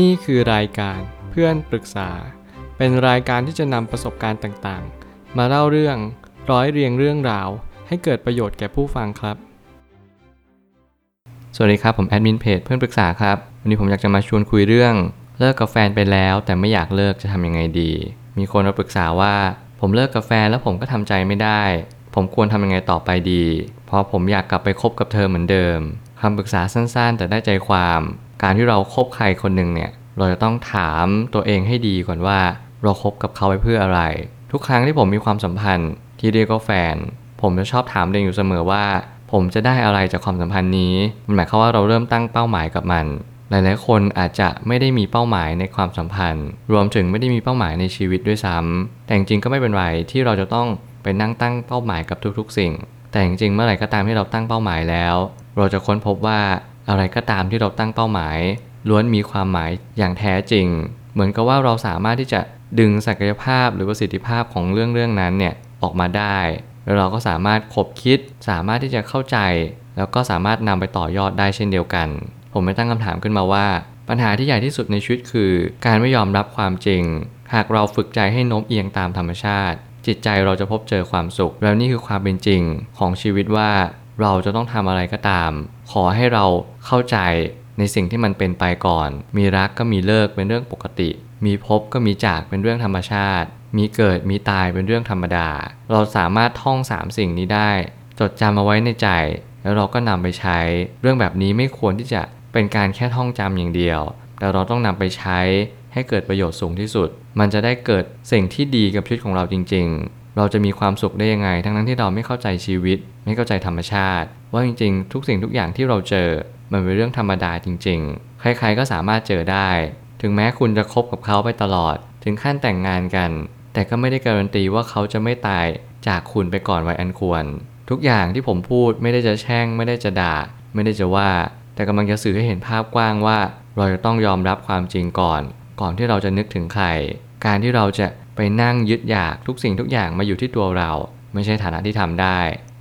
นี่คือรายการเพื่อนปรึกษา เป็นรายการที่จะนำประสบการณ์ต่างๆ มาเล่าเรื่องร้อยเรียงเรื่องราว ให้เกิดประโยชน์แก่ผู้ฟังครับ สวัสดีครับ ผมแอดมินเพจเพื่อนปรึกษาครับ วันนี้ผมอยากจะมาชวนคุยเรื่อง เลิกกับแฟนไปแล้ว แต่ไม่อยากเลิกจะทำยังไงดี มีคนมาปรึกษาว่า ผมเลิกกับแฟนแล้วผมก็ทำใจไม่ได้ ผมควรทำยังไงต่อไปดี เพราะผมอยากกลับไปคบกับเธอเหมือนเดิมคำปรึกษาสั้นๆ แต่ได้ใจความ การที่เราคบใครคนหนึ่งเนี่ย เราจะต้องถามตัวเองให้ดีก่อนว่า เราคบกับเขาไปเพื่ออะไร ทุกครั้งที่ผมมีความสัมพันธ์ที่เรียกว่าแฟน ผมจะชอบถามตัวเองอยู่เสมอว่า ผมจะได้อะไรจากความสัมพันธ์นี้มันหมายความว่าเราเริ่มตั้งเป้าหมายกับมัน หลายๆคนอาจจะไม่ได้มีเป้าหมายในความสัมพันธ์ รวมถึงไม่ได้มีเป้าหมายในชีวิตด้วยซ้ำแต่จริงๆก็ไม่เป็นไรที่เราจะต้องไปนั่งตั้งเป้าหมายกับทุกๆ สิ่ง แต่จริงๆเมื่อไหร่ก็ตามที่เราตั้งเป้าหมายแล้ว เราจะค้นพบว่า อะไรก็ตามที่เราตั้งเป้าหมาย ล้วนมีความหมายอย่างแท้จริง เหมือนกับว่าเราสามารถที่จะดึงศักยภาพหรือประสิทธิภาพของเรื่องเรื่องนั้นเนี่ยออกมาได้ แล้วเราก็สามารถคบคิด สามารถที่จะเข้าใจ แล้วก็สามารถนำไปต่อยอดได้เช่นเดียวกัน ผมไม่ตั้งคำถามขึ้นมาว่า ปัญหาที่ใหญ่ที่สุดในชีวิตคือ การไม่ยอมรับความจริง หากเราฝึกใจให้โน้มเอียงตามธรรมชาติ จิตใจเราจะพบเจอความสุข แล้วนี่คือความเป็นจริงของชีวิตว่า เราจะต้องทำอะไรก็ตาม ขอให้เราเข้าใจในสิ่งที่มันเป็นไปก่อน มีรักก็มีเลิกเป็นเรื่องปกติ มีพบก็มีจากเป็นเรื่องธรรมชาติ มีเกิดมีตายเป็นเรื่องธรรมดา เราสามารถท่องสามสิ่งนี้ได้ จดจำเอาไว้ในใจ แล้วเราก็นำไปใช้ เรื่องแบบนี้ไม่ควรที่จะเป็นการแค่ท่องจำอย่างเดียว แต่เราต้องนำไปใช้ให้เกิดประโยชน์สูงที่สุด มันจะได้เกิดสิ่งที่ดีกับชีวิตของเราจริง ๆ เราจะมีความสุขได้ยังไง ทั้งนั้นที่เราไม่เข้าใจชีวิต ไม่เข้าใจธรรมชาติ ว่าจริงๆ ทุกสิ่งทุกอย่างที่เราเจอ มันเป็นเรื่องธรรมดาจริง ๆ ใครๆก็สามารถเจอได้ ถึงแม้คุณจะคบกับเขาไปตลอด ถึงขั้นแต่งงานกัน แต่ก็ไม่ได้การันตีว่าเขาจะไม่ตายจากคุณไปก่อนวัยอันควร ทุกอย่างที่ผมพูดไม่ได้จะแช่ง ไม่ได้จะด่า ไม่ได้จะว่า แต่กำลังจะสื่อให้เห็นภาพกว้างว่า เราจะต้องยอมรับความจริงก่อน ก่อนที่เราจะนึกถึงใคร การที่เราจะ ไปนั่งยึดอยากทุกสิ่งทุกอย่างมาอยู่ที่ตัวเรา ไม่ใช่ฐานะที่ทำได้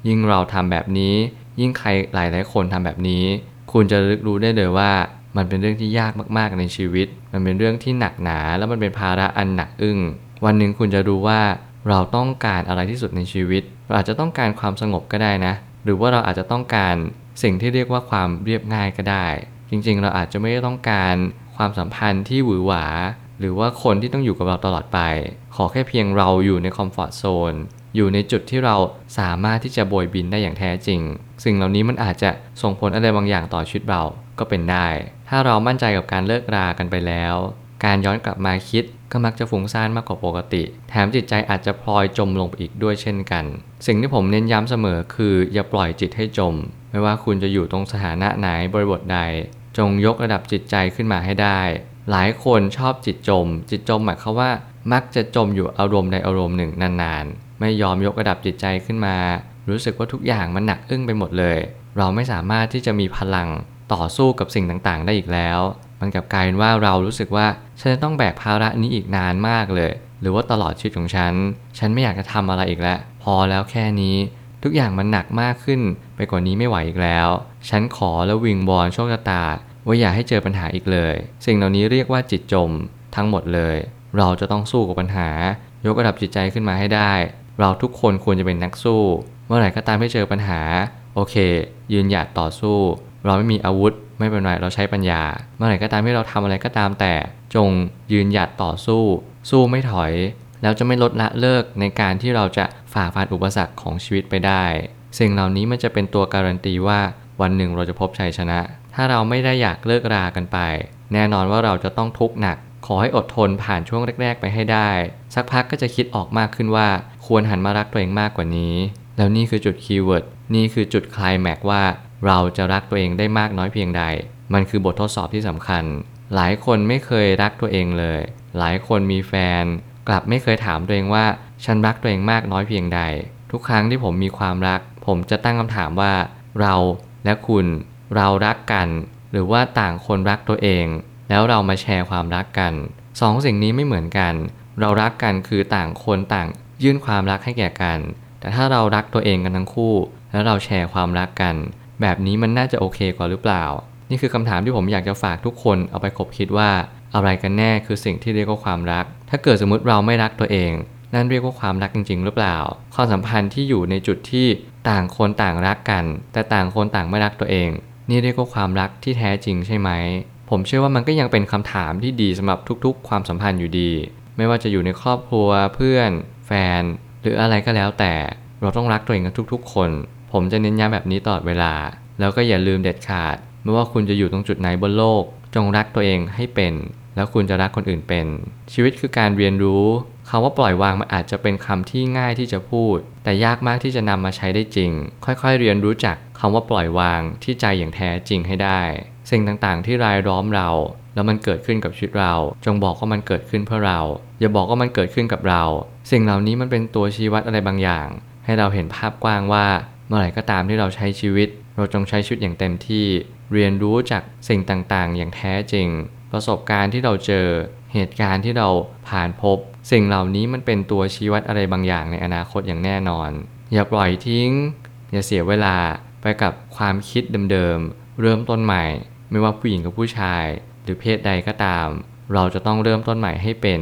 ยิ่งเราทำแบบนี้ ยิ่งใครหลายหลายคนทำแบบนี้ คุณจะรู้ได้เลยว่ามันเป็นเรื่องที่ยากมากๆในชีวิต มันเป็นเรื่องที่หนักหนา แล้วมันเป็นภาระอันหนักอึ้ง วันหนึ่งคุณจะรู้ว่าเราต้องการอะไรที่สุดในชีวิต เราอาจจะต้องการความสงบก็ได้นะ หรือว่าเราอาจจะต้องการสิ่งที่เรียกว่าความเรียบง่ายก็ได้ จริงๆ เราอาจจะไม่ได้ต้องการความสัมพันธ์ที่หวือหวา หรือว่าคนที่ต้องอยู่กับเราตลอดไป ขอแค่เพียงเราอยู่ในคอมฟอร์ทโซนอยู่ในจุดที่เราสามารถที่จะโบยบินได้อย่างแท้จริง สิ่งเหล่านี้มันอาจจะส่งผลอะไรบางอย่างต่อชีวิตเราก็เป็นได้ ถ้าเรามั่นใจกับการเลิกรากันไปแล้ว การย้อนกลับมาคิดก็มักจะฟุ้งซ่านมากกว่าปกติ แถมจิตใจอาจจะพลอยจมลงไปอีกด้วยเช่นกัน สิ่งที่ผมเน้นย้ำเสมอคืออย่าปล่อยจิตให้จม ไม่ว่าคุณจะอยู่ตรงสถานะไหนบริบทใด จงยกระดับจิตใจขึ้นมาให้ได้ หลายคนชอบจิตจม จิตจมหมายความว่า มักจะจมอยู่อารมณ์ใดอารมณ์หนึ่งนานๆ ไม่ยอมยกระดับจิตใจขึ้นมา รู้สึกว่าทุกอย่างมันหนักอึ้งไปหมดเลย เราไม่สามารถที่จะมีพลังต่อสู้กับสิ่งต่างๆ ได้อีกแล้ว มันกลับกลายเป็นว่าเรารู้สึกว่าฉันจะต้องแบกภาระนี้อีกนานมากเลย หรือว่าตลอดชีวิตของฉัน ฉันไม่อยากจะทำอะไรอีกแล้ว พอแล้วแค่นี้ ทุกอย่างมันหนักมากขึ้น ไปกว่านี้ไม่ไหวอีกแล้ว ฉันขอแล้ววิงบอลโชคชะตาว่าอย่าให้เจอปัญหาอีกเลย สิ่งเหล่านี้เรียกว่าจิตจมทั้งหมดเลย เราจะต้องสู้กับปัญหา ยกระดับจิตใจขึ้นมาให้ได้ เราทุกคนควรจะเป็นนักสู้ เมื่อไหร่ก็ตามที่เจอปัญหา โอเค ยืนหยัดต่อสู้ เราไม่มีอาวุธ ไม่เป็นไรเราใช้ปัญญา เมื่อไหร่ก็ตามที่เราทำอะไรก็ตามแต่ จงยืนหยัดต่อสู้ สู้ไม่ถอย แล้วจะไม่ลดละเลิกในการที่เราจะฝ่าฟันอุปสรรคของชีวิตไปได้ สิ่งเหล่านี้มันจะเป็นตัวการันตีว่าวันหนึ่งเราจะพบชัยชนะ ถ้าเราไม่ได้อยากเลิกรากันไป แน่นอนว่าเราจะต้องทุกข์หนัก อให้อดทนผ่านช่วงแรก ๆ ไปให้ได้ สักพักก็จะคิดออกมากขึ้นว่า ควรหันมารักตัวเองมากกว่านี้ แล้วนี่คือจุด keyword นี่คือจุดคลายแม็กว่า เราจะรักตัวเองได้มากน้อยเพียงใด มันคือบททดสอบที่สำคัญ หลายคนไม่เคยรักตัวเองเลย หลายคนมีแฟน กลับไม่เคยถามตัวเองว่า ฉันรักตัวเองมากน้อยเพียงใด ทุกครั้งที่ผมมีความรัก ผมจะตั้งคำถามว่า เราและคุณ เรารักกัน หรือว่าต่างคนรักตัวเอง แล้วเรามาแชร์ความรักกันสองสิ่งนี้ไม่เหมือนกัน เรารักกันคือต่างคนต่าง ยื่นความรักให้แก่กัน แต่ถ้าเรารักตัวเองกันทั้งคู่ แล้วเราแชร์ความรักกัน แบบนี้มันน่าจะโอเคกว่าหรือเปล่า นี่คือคำถามที่ผมอยากจะฝากทุกคนเอาไปคบคิดว่า อะไรกันแน่คือสิ่งที่เรียกว่าความรัก ถ้าเกิดสมมติเราไม่รักตัวเอง นั่นเรียกว่าความรักจริง ๆ หรือเปล่า ความสัมพันธ์ที่อยู่ในจุดที่ต่างคนต่างรักกัน แต่ต่างคนต่างไม่รักตัวเอง นี่เรียกว่าความรักที่แท้จริงใช่ไหม ผมเชื่อว่ามันก็ยังเป็นคำถามที่ดีสำหรับทุกๆ ความสัมพันธ์อยู่ดี ไม่ว่าจะอยู่ในครอบครัวเพื่อน แฟน หรืออะไรก็แล้วแต่เราต้องรักตัวเองกันทุก ๆ คน ผมจะเน้นย้ำแบบนี้ตลอดเวลา แล้วก็อย่าลืมเด็ดขาด ไม่ว่าคุณจะอยู่ตรงจุดไหนบนโลก จงรักตัวเองให้เป็น แล้วคุณจะรักคนอื่นเป็น ชีวิตคือการเรียนรู้คำว่าปล่อยวางมันอาจจะเป็นคำที่ง่ายที่จะพูด แต่ยากมากที่จะนำมาใช้ได้จริง ค่อยๆ เรียนรู้จักคำว่าปล่อยวางที่ใจอย่างแท้จริงให้ได้ สิ่งต่างๆ ที่รายล้อมเรา แล้วมันเกิดขึ้นกับชีวิตเรา จงบอกว่ามันเกิดขึ้นเพื่อเรา อย่าบอกว่ามันเกิดขึ้นกับเรา สิ่งเหล่านี้มันเป็นตัวชี้วัดอะไรบางอย่าง ให้เราเห็นภาพกว้างว่า เมื่อไหร่ก็ตามที่เราใช้ชีวิต เราจงใช้ชีวิตอย่างเต็มที่ เรียนรู้จากสิ่งต่างๆ อย่างแท้จริง ประสบการณ์ที่เราเจอ เหตุการณ์ที่เราผ่านพบ สิ่งเหล่านี้มันเป็นตัวชี้วัดอะไรบางอย่างในอนาคตอย่างแน่นอน อย่าปล่อยทิ้ง อย่าเสียเวลาไปกับความคิดเดิมๆเริ่มต้นใหม่ ไม่ว่าผู้หญิงกับผู้ชาย หรือเพศใดก็ตาม เราจะต้องเริ่มต้นใหม่ให้เป็น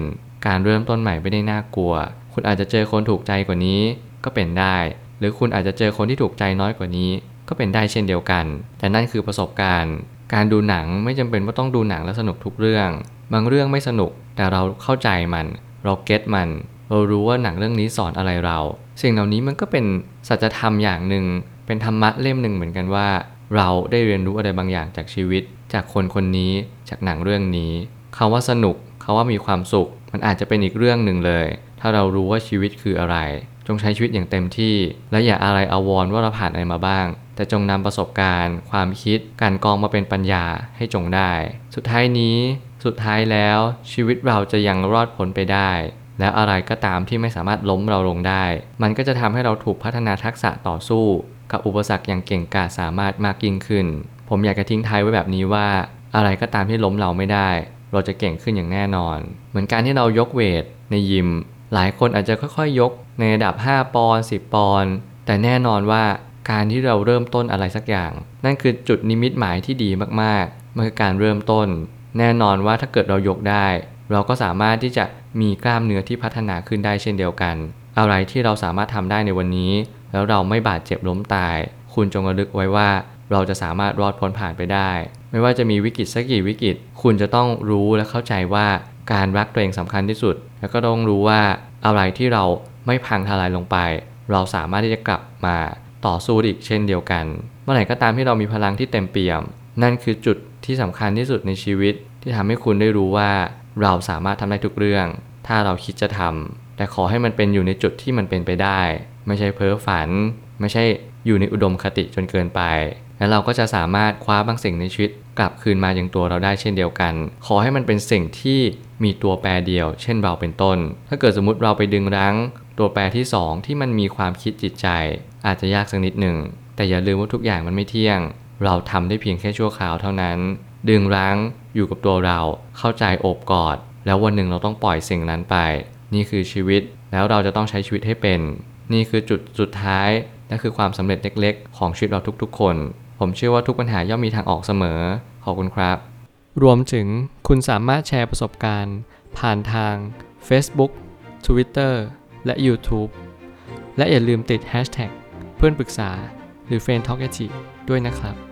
การเริ่มต้นใหม่ไม่ได้น่ากลัว คุณอาจจะเจอคนถูกใจกว่านี้ก็เป็นได้ หรือคุณอาจจะเจอคนที่ถูกใจน้อยกว่านี้ ก็เป็นได้เช่นเดียวกัน แต่นั่นคือประสบการณ์ การดูหนังไม่จำเป็นว่าต้องดูหนังแล้วสนุกทุกเรื่อง บางเรื่องไม่สนุกแต่เราเข้าใจมัน เราเก็ตมัน เรารู้ว่าหนังเรื่องนี้สอนอะไรเรา สิ่งเหล่านี้มันก็เป็นสัจธรรมอย่างหนึ่งเป็นธรรมะเล่มหนึ่งเหมือนกันว่า เราได้เรียนรู้อะไรบางอย่างจากชีวิต จากคนคนนี้จากหนังเรื่องนี้คาว่าสนุกคาว่ามีความสุข มันอาจจะเป็นอีกเรื่องหนึ่งเลย ถ้าเรารู้ว่าชีวิตคืออะไร จงใช้ชีวิตอย่างเต็มที่ และอย่าอะไรอาวรว่าเราผ่านอะไรมาบ้าง แต่จงนำประสบการณ์ ความคิด การกองมาเป็นปัญญาให้จงได้ สุดท้ายนี้ สุดท้ายแล้วชีวิตเราจะยังรอดพ้นไปได้ แล้วอะไรก็ตามที่ไม่สามารถล้มเราลงได้ มันก็จะทำให้เราถูกพัฒนาทักษะต่อสู้ กับอุปสรรคอย่างเก่งกาจสามารถมากยิ่งขึ้น ผมอยากจะทิ้งท้ายไว้แบบนี้ว่า อะไรก็ตามที่ล้มเราไม่ได้ เราจะเก่งขึ้นอย่างแน่นอน เหมือนการที่เรายกเวทในยิม หลายคนอาจจะค่อยๆ ยกในระดับ 5 ปอนด์10 ปอนด์แต่แน่นอนว่าการที่เราเริ่มต้นอะไรสักอย่าง นั่นคือจุดนิมิตหมายที่ดีมากๆมันคือการเริ่มต้น แน่นอนว่าถ้าเกิดเรายกได้ เราก็สามารถที่จะมีกล้ามเนื้อที่พัฒนาขึ้นได้เช่นเดียวกัน อะไรที่เราสามารถทำได้ในวันนี้ แล้วเราไม่บาดเจ็บล้มตาย คุณจงระลึกไว้ว่าเราจะสามารถรอดพ้นผ่านไปได้ ไม่ว่าจะมีวิกฤตสักกี่วิกฤต คุณจะต้องรู้และเข้าใจว่าการรักตัวเองสำคัญที่สุด แล้วก็ต้องรู้ว่าอะไรที่เราไม่พังทลายลงไป เราสามารถที่จะกลับมาต่อสู้อีกเช่นเดียวกัน เมื่อไหร่ก็ตามที่เรามีพลังที่เต็มเปี่ยม นั่นคือจุดที่สำคัญที่สุดในชีวิต ที่ทำให้คุณได้รู้ว่า เราสามารถทำได้ทุกเรื่อง ถ้าเราคิดจะทำ แต่ขอให้มันเป็นอยู่ในจุดที่มันเป็นไปได้ ไม่ใช่เพ้อฝัน ไม่ใช่อยู่ในอุดมคติจนเกินไป แล้วเราก็จะสามารถคว้าบางสิ่งในชีวิต กลับคืนมาอย่างตัวเราได้เช่นเดียวกัน ขอให้มันเป็นสิ่งที่มีตัวแปรเดียว เช่นเราเป็นต้น ถ้าเกิดสมมติเราไปดึงรั้ง ตัวแปรที่ 2 ที่มันมีความคิดจิตใจ อาจจะยากสักนิดหนึ่ง แต่อย่าลืมว่าทุกอย่างมันไม่เที่ยง เราทำได้เพียงแค่ชั่วคราวเท่านั้น ดึงรั้งอยู่กับตัวเราเข้าใจโอบกอด แล้ววันหนึ่งเราต้องปล่อยสิ่งนั้นไป นี่คือชีวิต แล้วเราจะต้องใช้ชีวิตให้เป็น นี่คือจุดสุดท้ายและคือความสำเร็จเล็ก ๆ ของชีวิตเราทุกๆ คน ผมเชื่อว่าทุกปัญหาย่อมมีทางออกเสมอ ขอบคุณครับ รวมถึงคุณสามารถแชร์ประสบการณ์ ผ่านทาง Facebook Twitter และ YouTube และอย่าลืมติด Hashtag เพื่อนปรึกษาหรือ f r ร e n d t a l k ด้วยนะครับ